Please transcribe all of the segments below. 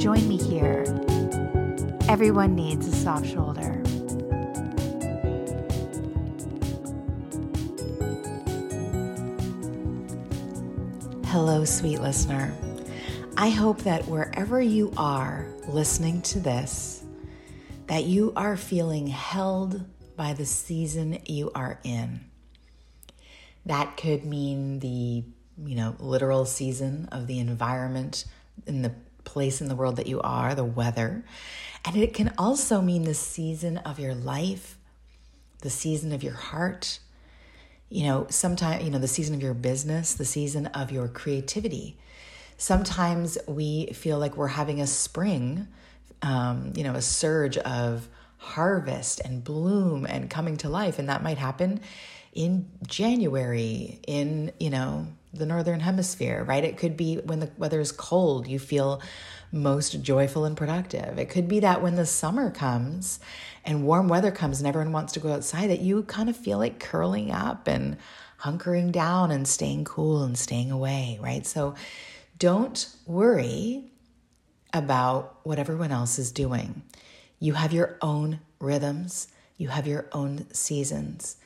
Join me here. Everyone needs a soft shoulder. Hello, sweet listener. I hope that wherever you are listening to this, that you are feeling held by the season you are in. That could mean the you know, literal season of the environment in the place in the world that you are, the weather. And it can also mean the season of your life, the season of your heart, you know, sometimes, you know, the season of your business, the season of your creativity. Sometimes we feel like we're having a spring, um, you know, a surge of harvest and bloom and coming to life. And that might happen in January, in, you know, the northern hemisphere, right? It could be when the weather is cold, you feel most joyful and productive. It could be that when the summer comes and warm weather comes and everyone wants to go outside, that you kind of feel like curling up and hunkering down and staying cool and staying away, right? So don't worry about what everyone else is doing. You have your own rhythms, you have your own seasons.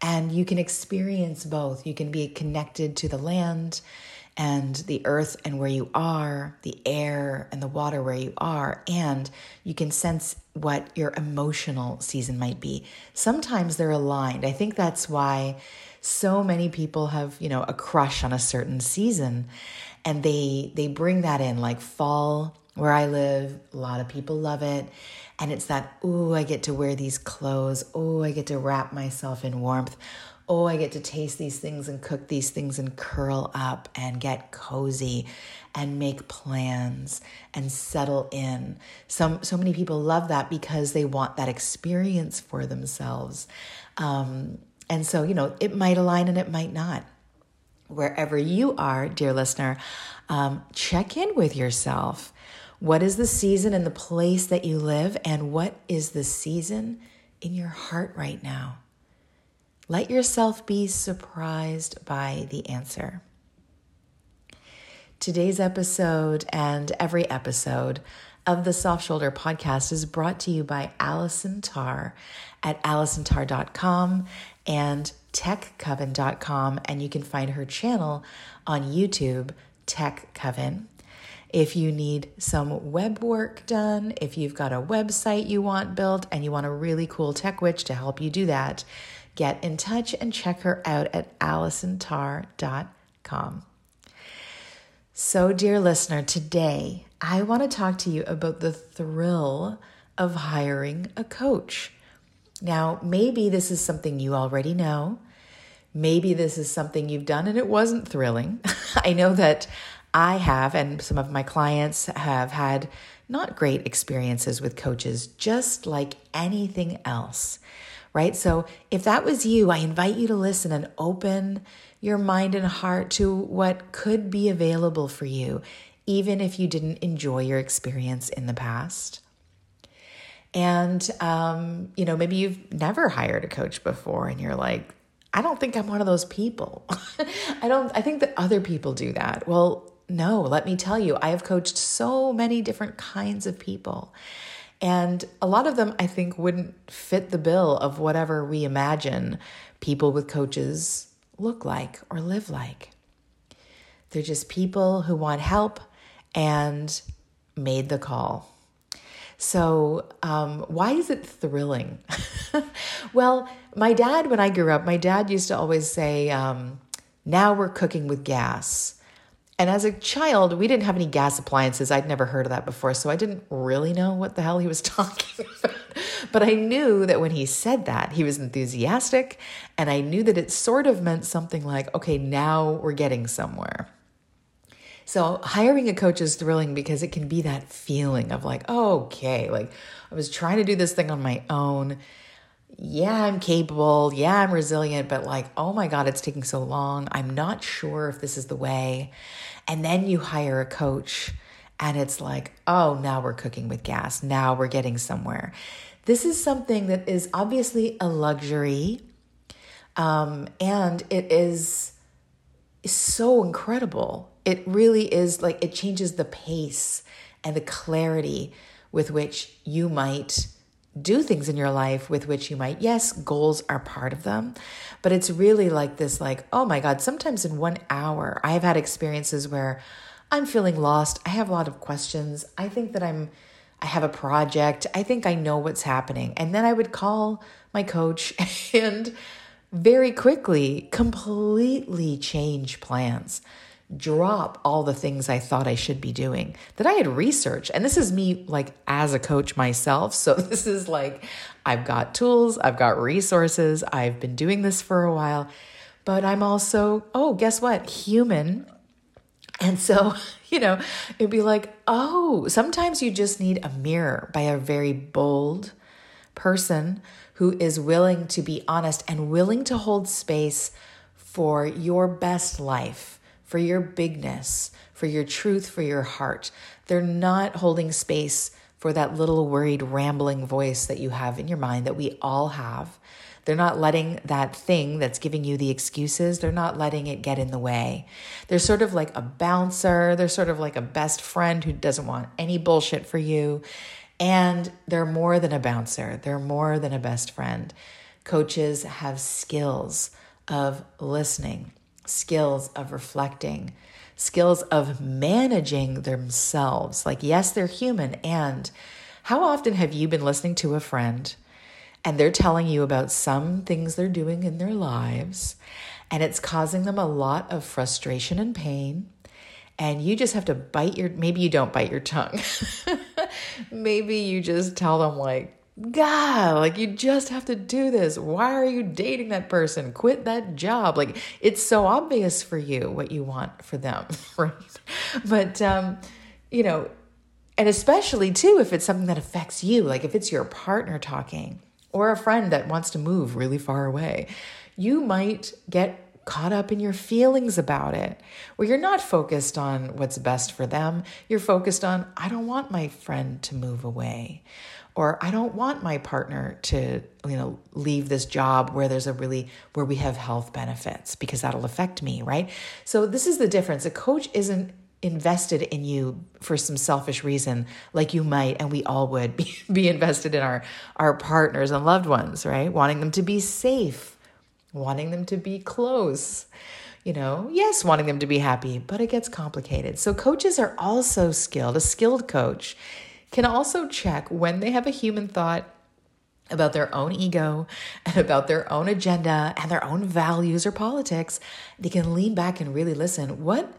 And you can experience both. You can be connected to the land and the earth and where you are, the air and the water where you are, and you can sense what your emotional season might be. Sometimes they're aligned. I think that's why so many people have, you know, a crush on a certain season and they they bring that in like fall where I live, a lot of people love it. And it's that, oh, I get to wear these clothes. Oh, I get to wrap myself in warmth. Oh, I get to taste these things and cook these things and curl up and get cozy and make plans and settle in. Some so many people love that because they want that experience for themselves. Um, and so, you know, it might align and it might not. Wherever you are, dear listener, um, check in with yourself. What is the season in the place that you live, and what is the season in your heart right now? Let yourself be surprised by the answer. Today's episode and every episode of the Soft Shoulder podcast is brought to you by Allison Tarr at allisontarr.com and techcoven.com. And you can find her channel on YouTube, Tech Coven. If you need some web work done, if you've got a website you want built and you want a really cool tech witch to help you do that, get in touch and check her out at allisontarr.com. So, dear listener, today I want to talk to you about the thrill of hiring a coach. Now, maybe this is something you already know. Maybe this is something you've done and it wasn't thrilling. I know that I have, and some of my clients have had not great experiences with coaches, just like anything else, right? So if that was you, I invite you to listen and open your mind and heart to what could be available for you, even if you didn't enjoy your experience in the past. And, um, you know, maybe you've never hired a coach before and you're like, I don't think I'm one of those people. I don't, I think that other people do that. Well, no, let me tell you, I have coached so many different kinds of people. And a lot of them, I think, wouldn't fit the bill of whatever we imagine people with coaches look like or live like. They're just people who want help and made the call. So, um, why is it thrilling? well, my dad, when I grew up, my dad used to always say, um, Now we're cooking with gas. And as a child, we didn't have any gas appliances. I'd never heard of that before, so I didn't really know what the hell he was talking about. But I knew that when he said that, he was enthusiastic, and I knew that it sort of meant something like, okay, now we're getting somewhere. So hiring a coach is thrilling because it can be that feeling of like, okay, like I was trying to do this thing on my own. Yeah, I'm capable. Yeah, I'm resilient, but like, oh my God, it's taking so long. I'm not sure if this is the way. And then you hire a coach and it's like, oh, now we're cooking with gas. Now we're getting somewhere. This is something that is obviously a luxury. Um, and it is so incredible it really is like it changes the pace and the clarity with which you might do things in your life with which you might yes goals are part of them but it's really like this like oh my god sometimes in 1 hour i have had experiences where i'm feeling lost. I have a lot of questions. I think that i'm i have a project. I think i know what's happening. And then i would call my coach and very quickly completely change plans drop all the things I thought I should be doing that I had researched. And this is me, like, as a coach myself. So this is like, I've got tools, I've got resources, I've been doing this for a while, but I'm also, oh, guess what? Human. And so, you know, it'd be like, oh, sometimes you just need a mirror by a very bold person who is willing to be honest and willing to hold space for your best life for your bigness, for your truth, for your heart. They're not holding space for that little worried, rambling voice that you have in your mind that we all have. They're not letting that thing that's giving you the excuses, they're not letting it get in the way. They're sort of like a bouncer, they're sort of like a best friend who doesn't want any bullshit for you. And they're more than a bouncer, they're more than a best friend. Coaches have skills of listening, skills of reflecting, skills of managing themselves. Like, yes, they're human. And how often have you been listening to a friend and they're telling you about some things they're doing in their lives and it's causing them a lot of frustration and pain? And you just have to bite your, maybe you don't bite your tongue. maybe you just tell them, like, God, like you just have to do this. Why are you dating that person? Quit that job. Like it's so obvious for you what you want for them, right? But um, you know, and especially too if it's something that affects you, like if it's your partner talking or a friend that wants to move really far away, you might get caught up in your feelings about it, where you're not focused on what's best for them. You're focused on, I don't want my friend to move away or I don't want my partner to, you know, leave this job where there's a really where we have health benefits because that'll affect me, right? So this is the difference. A coach isn't invested in you for some selfish reason like you might and we all would be, be invested in our our partners and loved ones, right? Wanting them to be safe, wanting them to be close. You know, yes, wanting them to be happy, but it gets complicated. So coaches are also skilled. A skilled coach can also check when they have a human thought about their own ego and about their own agenda and their own values or politics, they can lean back and really listen. What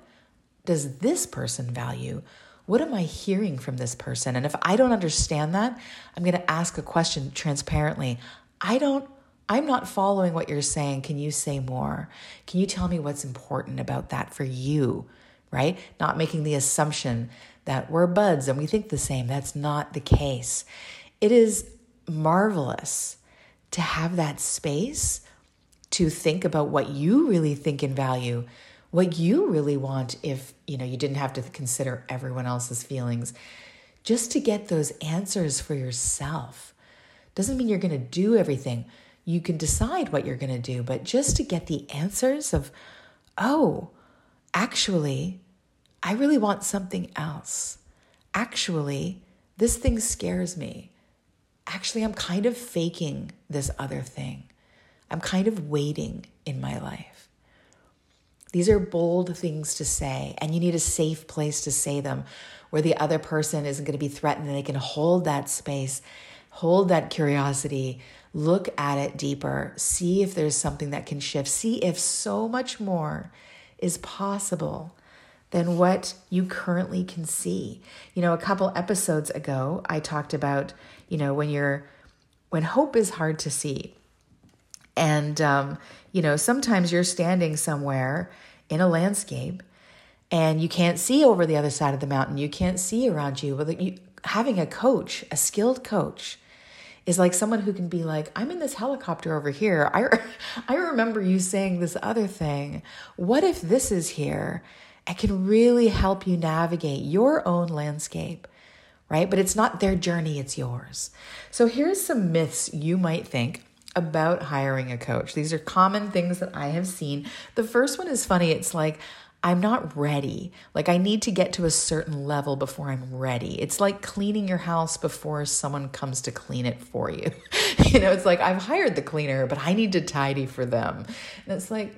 does this person value? What am I hearing from this person? And if I don't understand that, I'm going to ask a question transparently. I don't I'm not following what you're saying. Can you say more? Can you tell me what's important about that for you? Right? Not making the assumption that we're buds and we think the same. That's not the case. It is marvelous to have that space to think about what you really think and value, what you really want if, you know, you didn't have to consider everyone else's feelings. Just to get those answers for yourself. Doesn't mean you're going to do everything. You can decide what you're going to do, but just to get the answers of, oh, actually, I really want something else. Actually, this thing scares me. Actually, I'm kind of faking this other thing. I'm kind of waiting in my life. These are bold things to say, and you need a safe place to say them where the other person isn't going to be threatened and they can hold that space, hold that curiosity, look at it deeper, see if there's something that can shift, see if so much more is possible than what you currently can see. You know, a couple episodes ago, I talked about, you know, when you're, when hope is hard to see. And, um, you know, sometimes you're standing somewhere in a landscape and you can't see over the other side of the mountain. You can't see around you. But you, having a coach, a skilled coach, is like someone who can be like, I'm in this helicopter over here. I, I remember you saying this other thing. What if this is here? It can really help you navigate your own landscape, right? But it's not their journey, it's yours. So here's some myths you might think about hiring a coach. These are common things that I have seen. The first one is funny. It's like, I'm not ready. Like, I need to get to a certain level before I'm ready. It's like cleaning your house before someone comes to clean it for you. you know, it's like I've hired the cleaner, but I need to tidy for them. And it's like,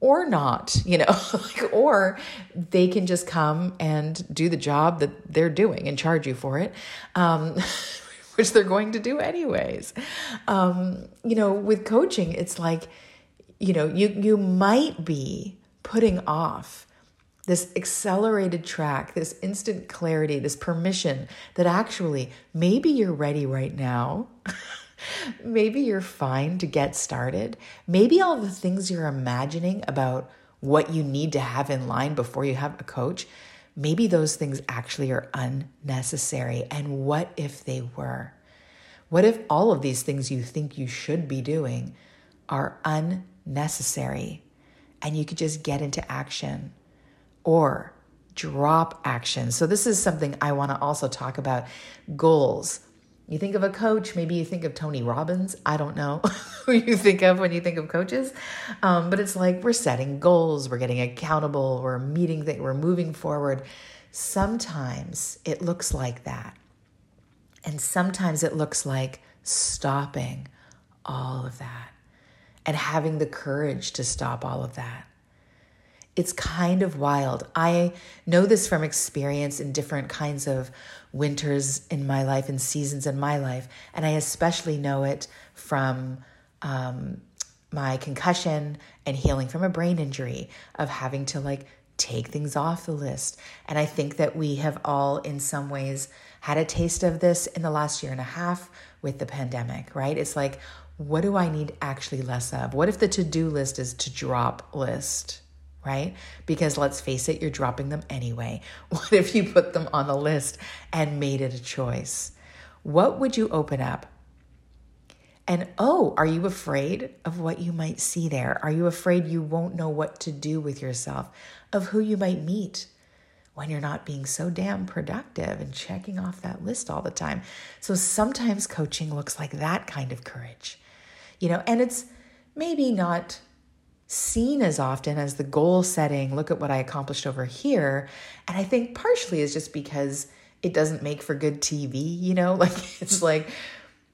or not, you know, or they can just come and do the job that they're doing and charge you for it. Um, which they're going to do anyways. Um, you know, with coaching, it's like, you know, you you might be putting off this accelerated track, this instant clarity, this permission that actually maybe you're ready right now. maybe you're fine to get started. Maybe all the things you're imagining about what you need to have in line before you have a coach, maybe those things actually are unnecessary. And what if they were? What if all of these things you think you should be doing are unnecessary? and you could just get into action or drop action. So, this is something I want to also talk about goals. You think of a coach, maybe you think of Tony Robbins. I don't know who you think of when you think of coaches. Um, but it's like we're setting goals, we're getting accountable, we're meeting that we're moving forward. Sometimes it looks like that. And sometimes it looks like stopping all of that and having the courage to stop all of that. It's kind of wild. I know this from experience in different kinds of winters in my life and seasons in my life. And I especially know it from um, my concussion and healing from a brain injury of having to like take things off the list. And I think that we have all, in some ways, had a taste of this in the last year and a half with the pandemic, right? It's like, what do I need actually less of? What if the to do list is to drop list, right? Because let's face it, you're dropping them anyway. What if you put them on the list and made it a choice? What would you open up? And oh, are you afraid of what you might see there? Are you afraid you won't know what to do with yourself, of who you might meet? when you're not being so damn productive and checking off that list all the time. So sometimes coaching looks like that kind of courage you know, and it's maybe not seen as often as the goal setting, look at what I accomplished over here. And I think partially is just because it doesn't make for good TV, you know, like it's like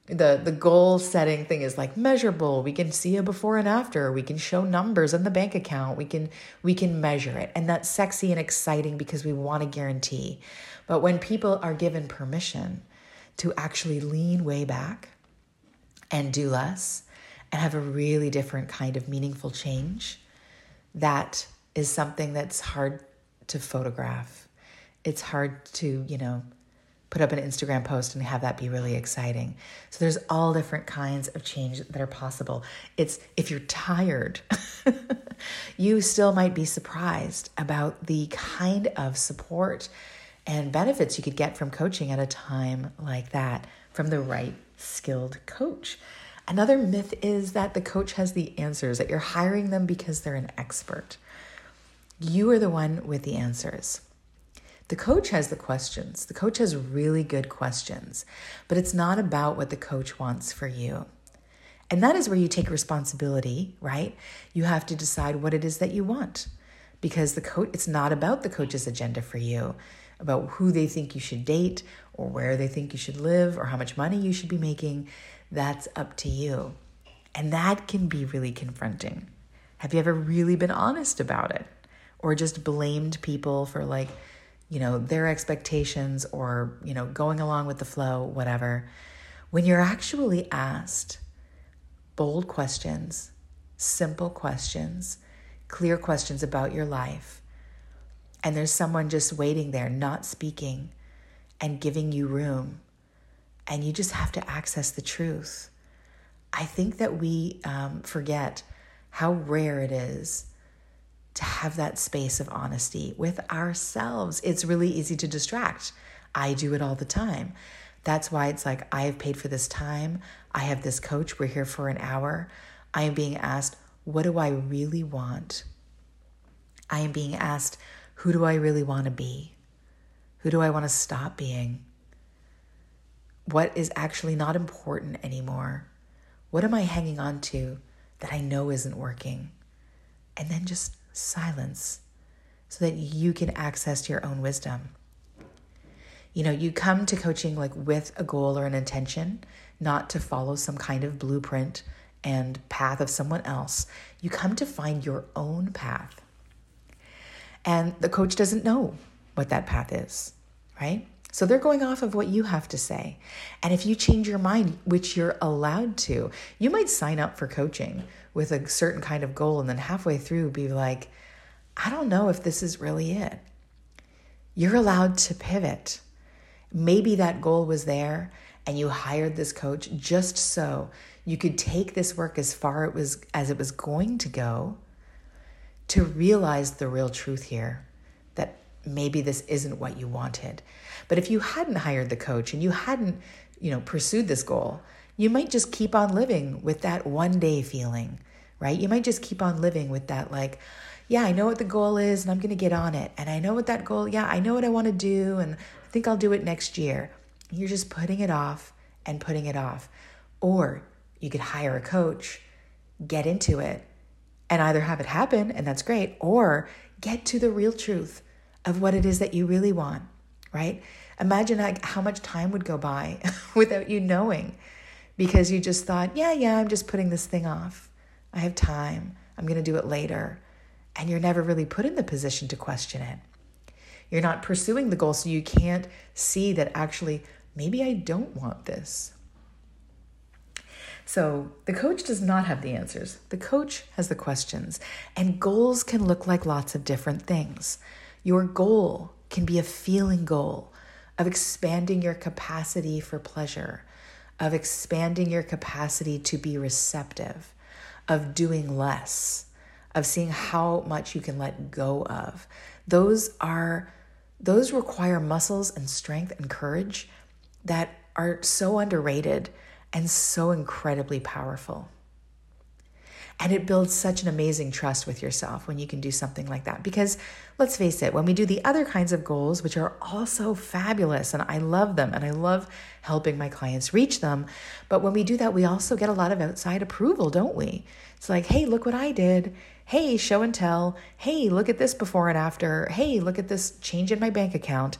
the the goal setting thing is like measurable. We can see a before and after. We can show numbers in the bank account. We can we can measure it. And that's sexy and exciting because we want to guarantee. But when people are given permission to actually lean way back and do less and have a really different kind of meaningful change, that is something that's hard to photograph. It's hard to, you know, put up an Instagram post and have that be really exciting. So there's all different kinds of change that are possible. It's if you're tired, you still might be surprised about the kind of support and benefits you could get from coaching at a time like that from the right skilled coach. Another myth is that the coach has the answers, that you're hiring them because they're an expert. You are the one with the answers. The coach has the questions. The coach has really good questions, but it's not about what the coach wants for you. And that is where you take responsibility, right? You have to decide what it is that you want because the coach it's not about the coach's agenda for you, about who they think you should date or where they think you should live or how much money you should be making that's up to you. And that can be really confronting. Have you ever really been honest about it? Or just blamed people for like, you know, their expectations or, you know, going along with the flow, whatever. When you're actually asked bold questions, simple questions, clear questions about your life, and there's someone just waiting there, not speaking and giving you room and you just have to access the truth. I think that we um, forget how rare it is to have that space of honesty with ourselves. It's really easy to distract. I do it all the time. That's why it's like, I have paid for this time. I have this coach. We're here for an hour. I am being asked, what do I really want? I am being asked, who do I really want to be? Who do I want to stop being? What is actually not important anymore? What am I hanging on to that I know isn't working? And then just silence so that you can access your own wisdom. You know, you come to coaching like with a goal or an intention, not to follow some kind of blueprint and path of someone else. You come to find your own path. And the coach doesn't know what that path is, right? So they're going off of what you have to say. And if you change your mind, which you're allowed to, you might sign up for coaching with a certain kind of goal and then halfway through be like, I don't know if this is really it. You're allowed to pivot. Maybe that goal was there and you hired this coach just so you could take this work as far it was as it was going to go to realize the real truth here maybe this isn't what you wanted. But if you hadn't hired the coach and you hadn't, you know, pursued this goal, you might just keep on living with that one day feeling, right? You might just keep on living with that like, yeah, I know what the goal is and I'm going to get on it. And I know what that goal, yeah, I know what I want to do and I think I'll do it next year. You're just putting it off and putting it off. Or you could hire a coach, get into it, and either have it happen, and that's great, or get to the real truth of what it is that you really want, right? Imagine like how much time would go by without you knowing because you just thought, yeah, yeah, I'm just putting this thing off. I have time. I'm going to do it later. And you're never really put in the position to question it. You're not pursuing the goal, so you can't see that actually, maybe I don't want this. So the coach does not have the answers. The coach has the questions. And goals can look like lots of different things. Your goal can be a feeling goal of expanding your capacity for pleasure, of expanding your capacity to be receptive, of doing less, of seeing how much you can let go of. Those are those require muscles and strength and courage that are so underrated and so incredibly powerful. And it builds such an amazing trust with yourself when you can do something like that. Because let's face it, when we do the other kinds of goals, which are also fabulous, and I love them and I love helping my clients reach them, but when we do that, we also get a lot of outside approval, don't we? It's like, hey, look what I did. Hey, show and tell. Hey, look at this before and after. Hey, look at this change in my bank account.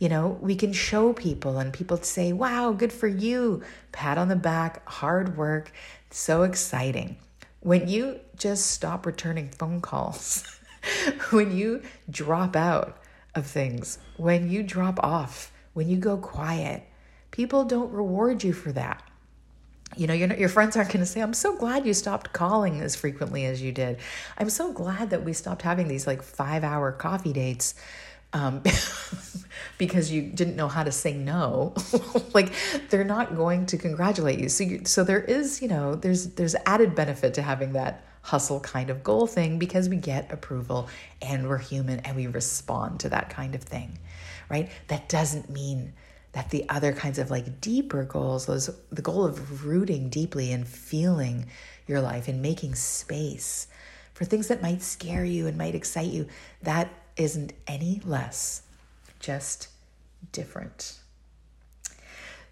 You know, we can show people and people say, wow, good for you. Pat on the back, hard work, so exciting. When you just stop returning phone calls, when you drop out of things, when you drop off, when you go quiet, people don't reward you for that. You know, not, your friends aren't going to say, I'm so glad you stopped calling as frequently as you did. I'm so glad that we stopped having these like five hour coffee dates um, because you didn't know how to say no. Like they're not going to congratulate you. So you, so there is you know there's there's added benefit to having that hustle kind of goal thing because we get approval and we're human and we respond to that kind of thing right? That doesn't mean that the other kinds of like deeper goals those the goal of rooting deeply and feeling your life and making space for things that might scare you and might excite you that isn't any less, just different.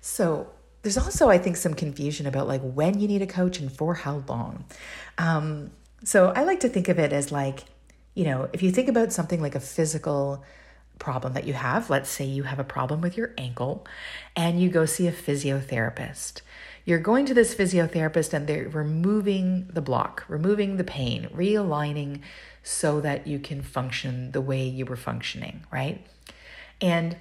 So, there's also, I think, some confusion about like when you need a coach and for how long. Um, so, I like to think of it as like, you know, if you think about something like a physical problem that you have, let's say you have a problem with your ankle and you go see a physiotherapist. You're going to this physiotherapist and they're removing the block, removing the pain, realigning so that you can function the way you were functioning, right? And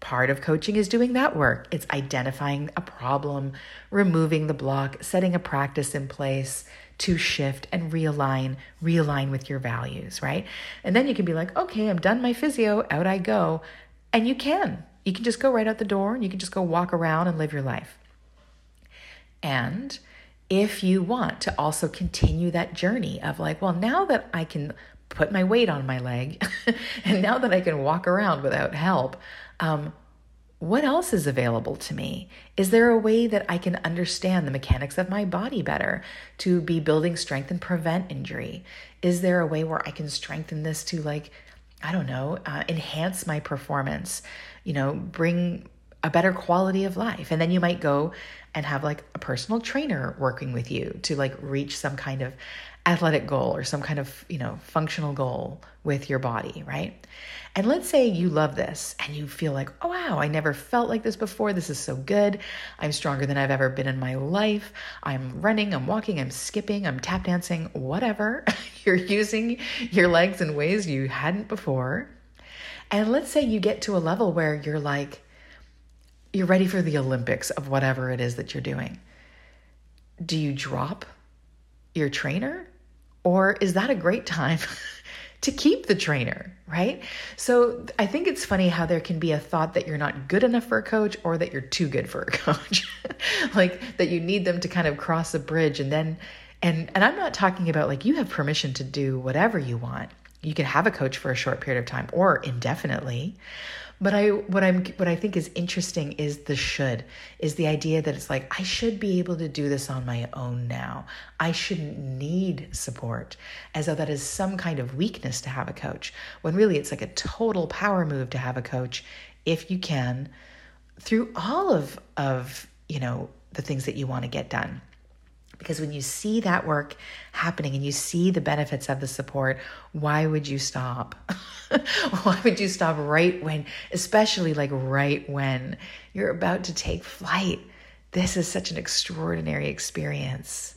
part of coaching is doing that work. It's identifying a problem, removing the block, setting a practice in place to shift and realign, realign with your values, right? And then you can be like, okay, I'm done my physio, out I go. And you can. You can just go right out the door and you can just go walk around and live your life. And if you want to also continue that journey of like, well, now that I can put my weight on my leg. and now that I can walk around without help, um, what else is available to me? Is there a way that I can understand the mechanics of my body better to be building strength and prevent injury? Is there a way where I can strengthen this to, like, I don't know, uh, enhance my performance, you know, bring a better quality of life? And then you might go and have like a personal trainer working with you to like reach some kind of athletic goal or some kind of, you know, functional goal with your body, right? And let's say you love this and you feel like, oh, wow, I never felt like this before. This is so good. I'm stronger than I've ever been in my life. I'm running, I'm walking, I'm skipping, I'm tap dancing, whatever. You're using your legs in ways you hadn't before. And let's say you get to a level where you're like, you're ready for the Olympics of whatever it is that you're doing. Do you drop your trainer? Or is that a great time to keep the trainer, right? So I think it's funny how there can be a thought that you're not good enough for a coach or that you're too good for a coach. like that you need them to kind of cross a bridge and then and and I'm not talking about like you have permission to do whatever you want. You can have a coach for a short period of time or indefinitely. But I what I'm what I think is interesting is the should is the idea that it's like I should be able to do this on my own now. I shouldn't need support as though that is some kind of weakness to have a coach when really it's like a total power move to have a coach if you can through all of of you know the things that you want to get done. Because when you see that work happening and you see the benefits of the support, why would you stop? why would you stop right when, especially like right when you're about to take flight? This is such an extraordinary experience.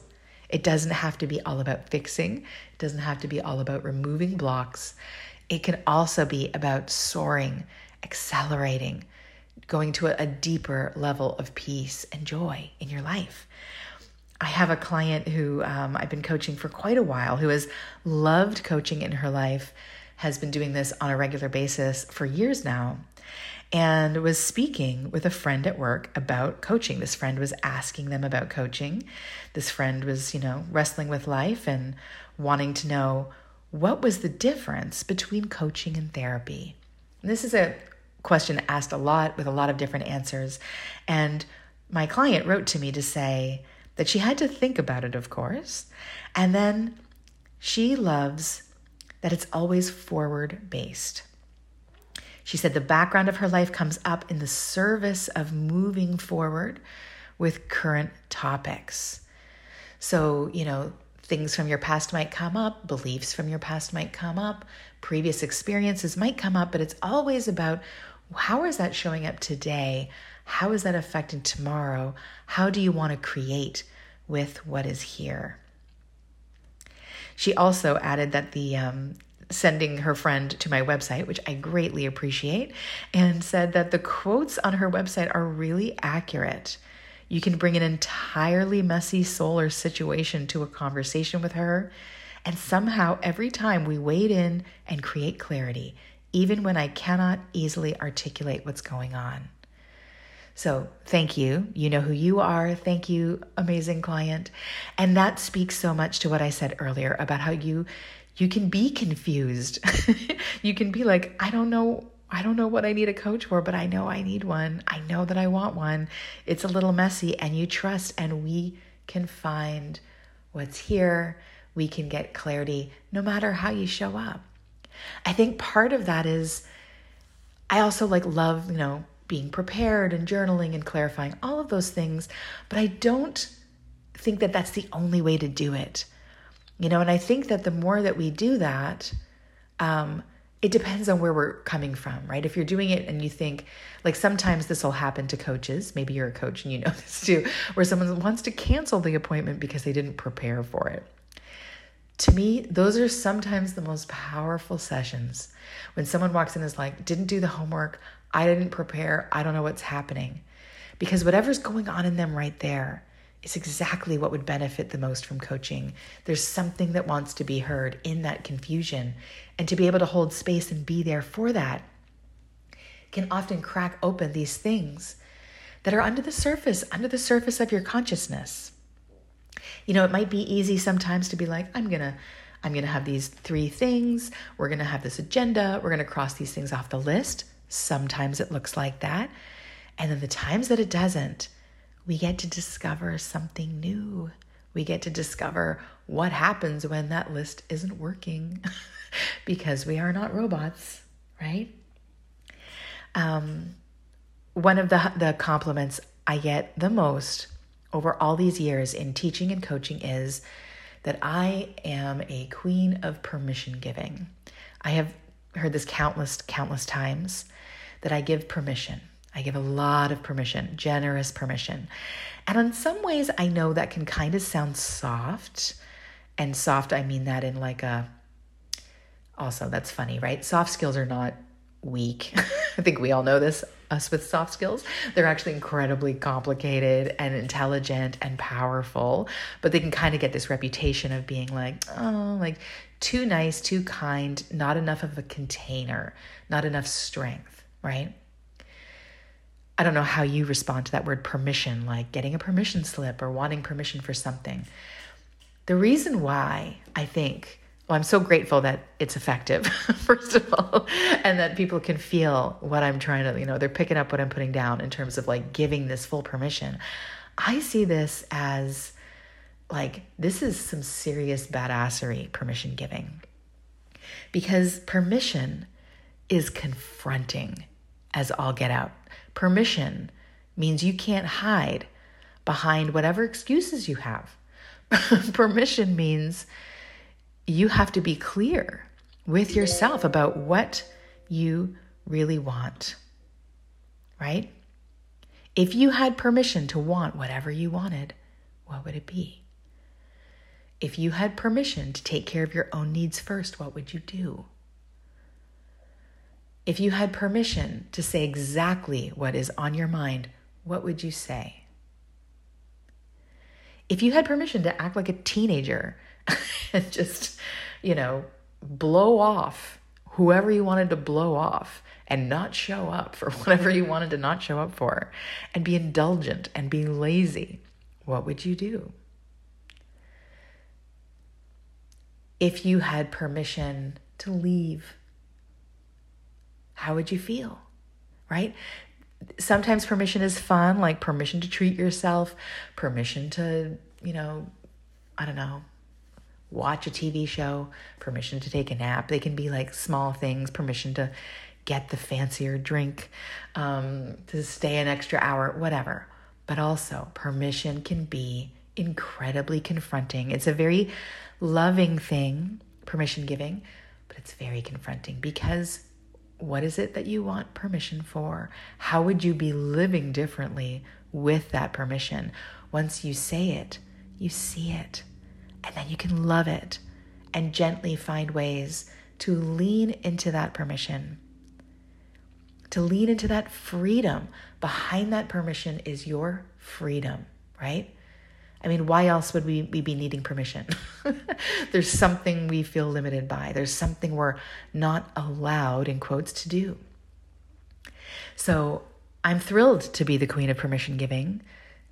It doesn't have to be all about fixing, it doesn't have to be all about removing blocks. It can also be about soaring, accelerating, going to a, deeper level of peace and joy in your life. I have a client who um, I've been coaching for quite a while who has loved coaching in her life, has been doing this on a regular basis for years now, and was speaking with a friend at work about coaching. This friend was asking them about coaching. This friend was, you know, wrestling with life and wanting to know what was the difference between coaching and therapy. And this is a question asked a lot with a lot of different answers. And my client wrote to me to say, that she had to think about it, of course. And then she loves that it's always forward based. She said the background of her life comes up in the service of moving forward with current topics. So, you know, things from your past might come up, beliefs from your past might come up, previous experiences might come up, but it's always about how is that showing up today? How is that affecting tomorrow? How do you want to create with what is here? She also added that the um, sending her friend to my website, which I greatly appreciate, and said that the quotes on her website are really accurate. You can bring an entirely messy soul or situation to a conversation with her, and somehow every time we wade in and create clarity, even when I cannot easily articulate what's going on. So, thank you. You know who you are. Thank you, amazing client. And that speaks so much to what I said earlier about how you you can be confused. you can be like, I don't know I don't know what I need a coach for, but I know I need one. I know that I want one. It's a little messy and you trust and we can find what's here. We can get clarity no matter how you show up. I think part of that is I also like love, you know, being prepared and journaling and clarifying, all of those things. But I don't think that that's the only way to do it. You know, and I think that the more that we do that, um, it depends on where we're coming from, right? If you're doing it and you think, like sometimes this will happen to coaches, maybe you're a coach and you know this too, where someone wants to cancel the appointment because they didn't prepare for it. To me, those are sometimes the most powerful sessions when someone walks in and is like, didn't do the homework, I didn't prepare. I don't know what's happening. Because whatever's going on in them right there is exactly what would benefit the most from coaching. There's something that wants to be heard in that confusion. And to be able to hold space and be there for that can often crack open these things that are under the surface, under the surface of your consciousness. You know, it might be easy sometimes to be like, I'm going to I'm going to have these three things. We're going to have this agenda. We're going to cross these things off the list. Sometimes it looks like that. And then the times that it doesn't, we get to discover something new. We get to discover what happens when that list isn't working because we are not robots, right? Um, one of the, the compliments I get the most over all these years in teaching and coaching is that I am a queen of permission giving. I have heard this countless, countless times that I give permission. I give a lot of permission, generous permission. And in some ways, I know that can kind of sound soft. And soft, I mean that in like a, also, that's funny, right? Soft skills are not weak. I think we all know this, us with soft skills. They're actually incredibly complicated and intelligent and powerful, but they can kind of get this reputation of being like, oh, like too nice, too kind, not enough of a container, not enough strength, right? I don't know how you respond to that word permission, like getting a permission slip or wanting permission for something. The reason why I think well, I'm so grateful that it's effective, first of all, and that people can feel what I'm trying to, you know, they're picking up what I'm putting down in terms of like giving this full permission. I see this as like, this is some serious badassery, permission giving. Because permission is confronting as all get out. Permission means you can't hide behind whatever excuses you have. permission means you have to be clear with yourself about what you really want, right? If you had permission to want whatever you wanted, what would it be? If you had permission to take care of your own needs first, what would you do? If you had permission to say exactly what is on your mind, what would you say? If you had permission to act like a teenager and just, you know, blow off whoever you wanted to blow off and not show up for whatever you wanted to not show up for and be indulgent and be lazy, what would you do? If you had permission to leave, how would you feel? Right? Sometimes permission is fun, like permission to treat yourself, permission to, you know, I don't know, watch a TV show, permission to take a nap. They can be like small things, permission to get the fancier drink, um, to stay an extra hour, whatever. But also, permission can be incredibly confronting. It's a very loving thing, permission giving, but it's very confronting because what is it that you want permission for? How would you be living differently with that permission? Once you say it, you see it. And then you can love it and gently find ways to lean into that permission, to lean into that freedom. Behind that permission is your freedom, right? I mean, why else would we, we be needing permission? There's something we feel limited by, there's something we're not allowed, in quotes, to do. So I'm thrilled to be the queen of permission giving.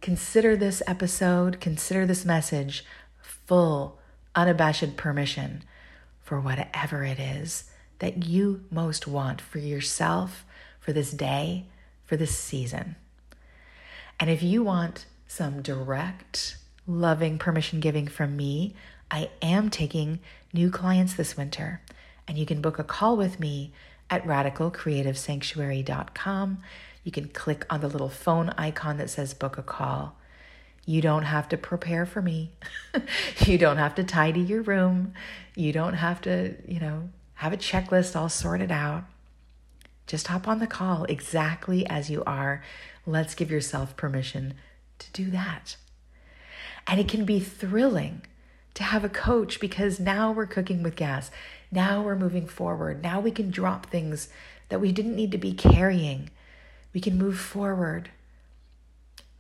Consider this episode, consider this message full, unabashed permission for whatever it is that you most want for yourself, for this day, for this season. And if you want some direct, loving permission giving from me, I am taking new clients this winter. And you can book a call with me at radicalcreativesanctuary.com. You can click on the little phone icon that says book a call. You don't have to prepare for me. you don't have to tidy your room. You don't have to, you know, have a checklist all sorted out. Just hop on the call exactly as you are. Let's give yourself permission to do that. And it can be thrilling to have a coach because now we're cooking with gas. Now we're moving forward. Now we can drop things that we didn't need to be carrying. We can move forward.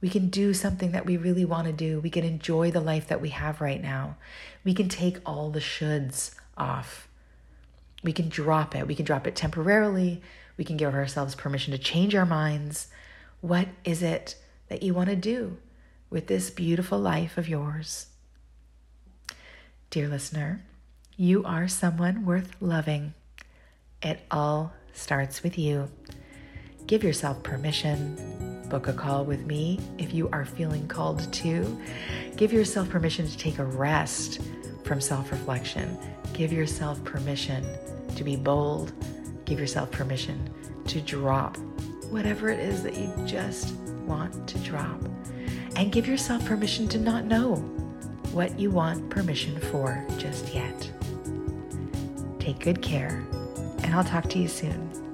We can do something that we really want to do. We can enjoy the life that we have right now. We can take all the shoulds off. We can drop it. We can drop it temporarily. We can give ourselves permission to change our minds. What is it that you want to do with this beautiful life of yours? Dear listener, You are someone worth loving. It all starts with you. Give yourself permission. Book a call with me if you are feeling called to. Give yourself permission to take a rest from self reflection. Give yourself permission to be bold. Give yourself permission to drop whatever it is that you just want to drop. And give yourself permission to not know what you want permission for just yet. Take good care, and I'll talk to you soon.